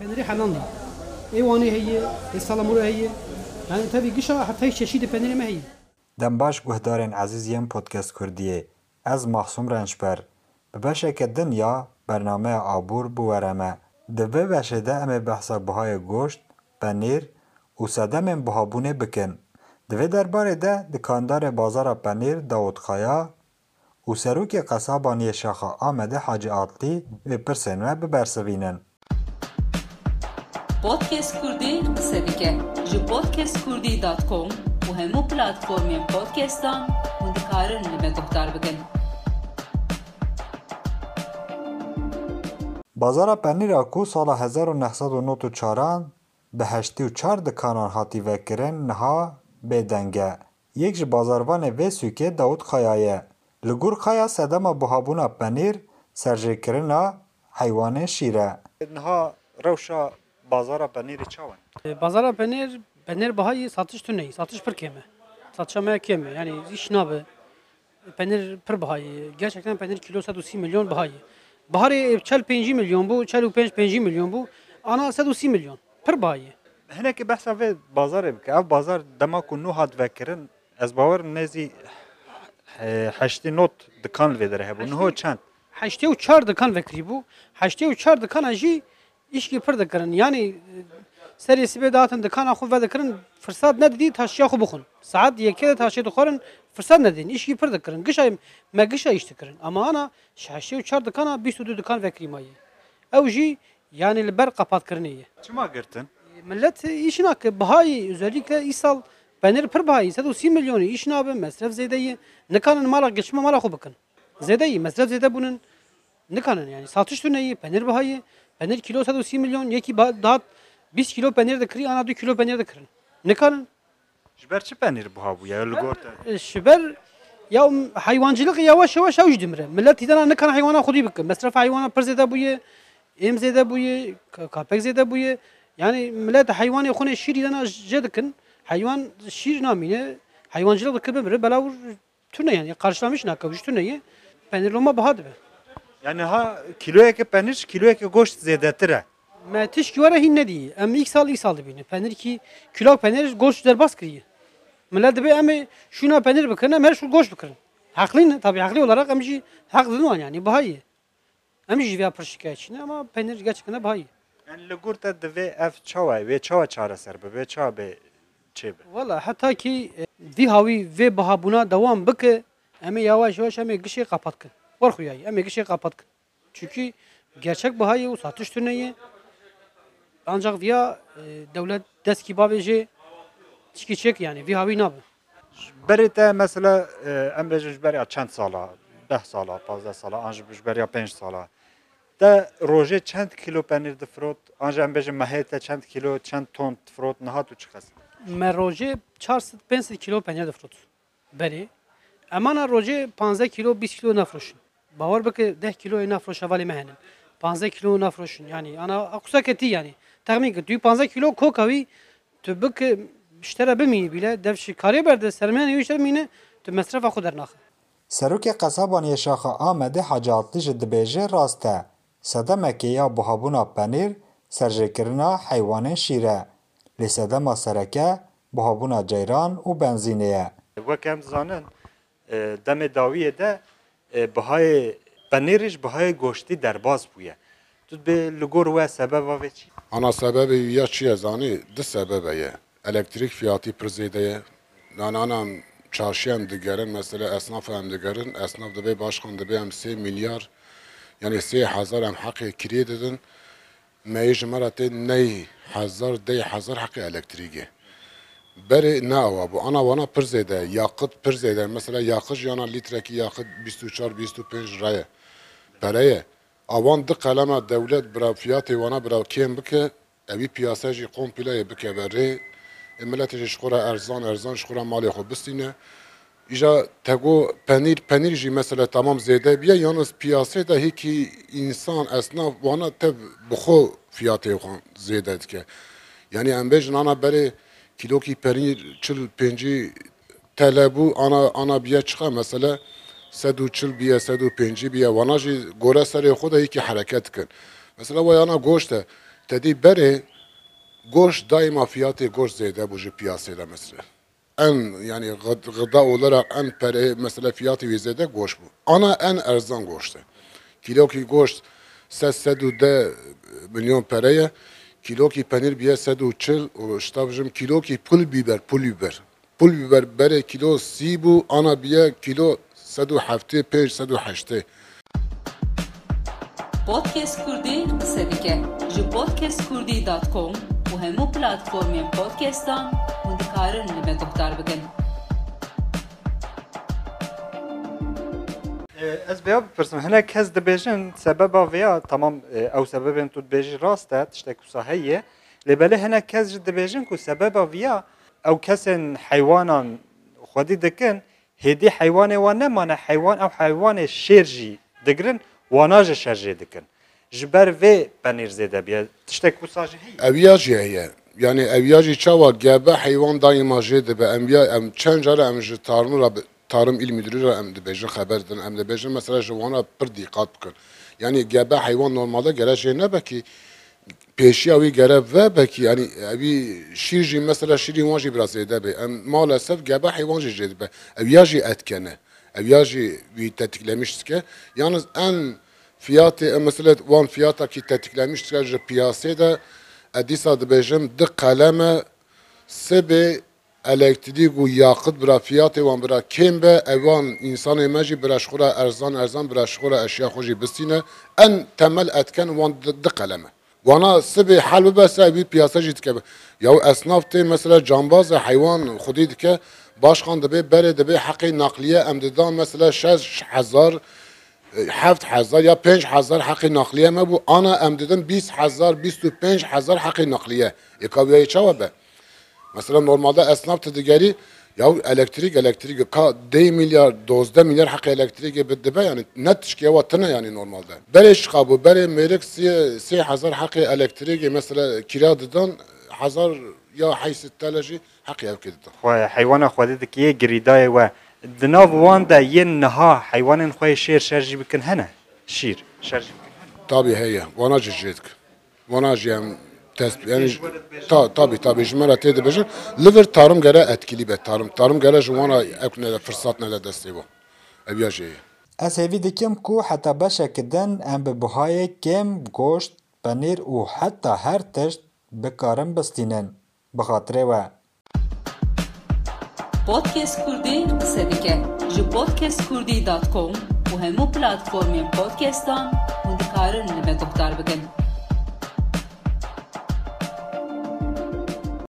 پنیری حلال دی ایوانی هیه سالامور هیه yani tabii gişa hatta çeşidi peniri me heye Dem baş guhdarên ezîz yên podcast Kurdiyê. Ez Maxsum Rençber. Bi beşeke din ya bernameya abûr bû were me. Di vê veşê de em ê behsa bihayê goşt, penîr û sedemên bihabûnê bikin. Di vê derbarê de dikandarê bazara penîr Dawud Xaya û serokê qesabaniyê Şaxa Amedê Hacı Atlî vê pirsên me bibersivînin. Podcast Kurdî qise dike ji podcastkurdî.com û hemû platformên podcastan hûn dikarin li me guhdar bikin. Bazara penîra ku sala hezar û nehsed û nod û çaran bi heştî û çar dikanan hatî vekirin niha bêdeng e. Yek ji bazarvanê vê sûkê Dawud Xaya ye. Li gor Xaya sedema buhabûna penîr serjêkirina heywanên şîr e. Niha rewşa bazara penîrê çawan. Bazara penir penir bahayı satış tüneyi satış pır keme satışa me keme yani iş nabe penir pır bahayı gerçekten penir kilo 130 milyon bahayı Baharı çel 5 milyon bu çel 5 5 milyon bu ana 130 milyon pır bahayı Hinekî behsa vê bazarê bike. Ev bazar dema ku nû hat vekirin ez bawer nezî heştî not dikan li vê derê hebû. Niho çend. Heşte û çar dikan vekirî bû heşte û çar dikana jî işkî pır dikirin yani serê sibê datin dikana xwe ve dikirin firsat nedidî taşiya xwe bixwin. Saet yekê de taşê dixwarin firsat nedîn işkî pır dikirin gişa me gişa iş dikirin ama ana heştê û çar dikana bîst û du dikan vekirî maye ew jî yani li ber qapatkirinê ye. Çima girtin? millet iş nakı bahayı özellikle İsal penir pır bahayı 130 milyonu iş nabe mesref zedeyi nikanın mala geçme mala xwe bikin. Zedeyi mesref zede bunun nikanın yani. Satış tüneyi penir bahayı penir kilo 130 milyon yeki dat 20 kilo penir de kiri ana 2 kilo penir de kirin nikanın Ji ber çi penîr buha bû ye li gor te? şiber ya hayvancılık yavaş yavaş avuç dimre millet hidana nikan hayvana xudi bikin mesref hayvana pır zede buye em zede buye kapek zede buye yani millet hayvanı xune şir hidana jedikin hayvan şir namine hayvancılık da kıbemre belavur tüne yani karşılamış nakavuş tüneyi penirloma bahadır. be Yani ha kiloyeke penîr kiloyeke goşt zêdetir e. Me tişkî were hîn nedî em ilk sal ilk sal dibîne penir ki külak penir goş derbas kiriye millet dibe em ê şûna penir bikin em her şû goş bikirin. Haklî ne tabii haklı olarak em jî hak didin wan yani bahayı em jî vê pir şikayetçî ama penir gerçekten bahayı Yani li gor te divê ev çawa vê çawa çareser be vê çawa bê çê be. Valla hatta ki e, vî havî vê bihabûna devam bike em ê yavaş yavaş em ê gişê qapatkin war xuyayî em ê gişê qapatkin çünkü gerçek bahayı û satış tüneyi ancak via e, devlet destki bavêjê tişkî çek yani. Vî havî nabe Berê te mesela e, em bêjin ji beriya çend sala, deh sala, pazde sala, an ji ji beriya pênc sala. Te rojê çend kilo penîr difrot, an jî em bêjin mehê te çend kilo, çend ton difrot, niha tu çi qes. me rojê 400 kilo penyer difrot berê emana rojê 15 kilo 20 kilo nafroşin bawer bike 10 kilo nafroşa valê me henin 15 kilo nafroşin yani ana akusa ketî yani texmin kir tu 15 kilo koka wî tu bike iştere bimî bile dev şi karê berde sermiyan wî iştere mîne tu mesrefa xwe dernaxe Serokê qesabaniyê Şaxa Amedê Hacı Atlî ji dibêje rast e. Sedemekê ya buhabûna penîr serjêkirina heywanên şîr e. Lê sedema sereke buhabûna ceyran û benzînê ye. Wek em zanin demê dawiyê de bihayê penîrê ji bihayê goştî derbas bûye. Tu bê li gor we sebeba vê çi? Ana sebebi ya çi ye zanî di sebebe ye. Elektrik fiyatı pir zêde ye. Nananam çarşıya em digerin mesela esnafa em digerin. Esnaf dibe başkan dibe em 3 milyar yani 3 hezar em haqqı kirî didin. Me ji me re tê ney hezar dey hezar haqqı elektrîkê. Berê ne ava bu? Ana pir zêde yakıt zêde mesela yakıt jiyana litrekî yakıt 24 25 liraya. Pereye avan di qelema devlet bira fiyatê wana bira kêm bike evî piyasa jî komple bike berê e ji xwe re erzan erzan ji malê xwe bistîne îja tego penîr penîr jî mesela tamam zêde biye yalnız piyasê de hêkî insan esnaf wana tev fiyatê xwe zêde dike yani em bêjin ana kiloki perinî çil pêncî telebû ana ana biye çıxa mesela sedû çil biye sedû pêncî biye wana jî gore serê xwe de yekî hereket dikin mesela waya ana goşt e tedî berê goşt daîma fiyatê goşt zêde bû ji mesela en yani gıda olarak en pere mesela fiyatı vizede goş bu. Ana en erzan goştu. Kilo ki goşt 800 milyon pereye çıl o iştavjım kilo ki pul biber pul biber. Pul biber bere kilo si bu ana biye kilo sedu hafte peş sedu haşte. Podcast Kurdî qise dike ji podcastkurdî.com û hemû platformên podcastan hûn dikarin li me guhdar. Ez vêya bipirsim hinek kes dibêjin sebeba vêya tamam ew sebebên tu dibêjî rast e tiştek wisa heye lê belê hinek kes ji dibêjin ku sebeba vêya ew kesên heywanan xwedî dikin hêdî heywanê wan nemane heywan ew heywanê şêr jî digirin wana ji şer jê dikin ji ber vê penîr zêde biye tiştek wisa jî heye Eviyacı heye. Yani eviyacı çava gebe hayvan daima jê dibe em ya em çend jara em ji tarım ra tarım il müdürü ra em dibêjin xeber din em dibêjin mesela ji wana pir dîqat. Yani gebe hayvan normalde gere jê nebe ki peşiya wî gere ve belki yani evî şîr jî mesela şîrî wan jî biraz zêde em maalesef gebe hayvan jî jê dibe ev etkene ev ya jî wî tetiklemiş dike yalnız en fiyatı mesela wan fiyata ki tetiklemiş dike ji piyasê de edîsa dibêjim di qaleme sibê الکتریک و یاقت برا فیات وان برا کم به اوان انسان مجی براش خورا ارزان ارزان براش خورا اشیا خوشی بستینه ان تمل اتکن وان دقلمه وانا سبي حل بس بي بياسه جيت كبه يو اصناف تي مثلا جانباز حيوان خودي دك باش خان دبي بره دبي حقي نقليه امددان مثلا 6000 7000 يا 5000 حقي نقليه ما بو انا امددان 20000 25000 حقي نقليه اكابيه چوبه Mesela normalde esnaf digerî ya elektrik elektrik ka 10 milyar 12 milyar hak elektrik bidibe yani net tişkiye vatına yani normalde. Bere şkabu bere merik si si hazar hak elektrik mesela kira didan hazar ya haysit talaji hak ev kedidan. xwe heywana xwedî dikiye girîdayê we di nav wan de yên niha heywanên xwe şer jî bikin hene şîr şer jî bikin Tabi heye wana cijetk. Wana jiyem tespit yani ta tabi tabi jmera tedi bejin liver tarım gere etkili be tarım tarım gere jwana ekne fırsat ne de desteği bu. Ev jeye. Ez hêvî dikim ku heta beşekê din em bi buhayê kêm goşt, penîr û heta her tişt bikarin bistînin. Bi xatirê we. Podcast Kurdî qise dike ji podcastkurdî.com û hemû platformên podcastan hûn dikarin li me guhdar bikin.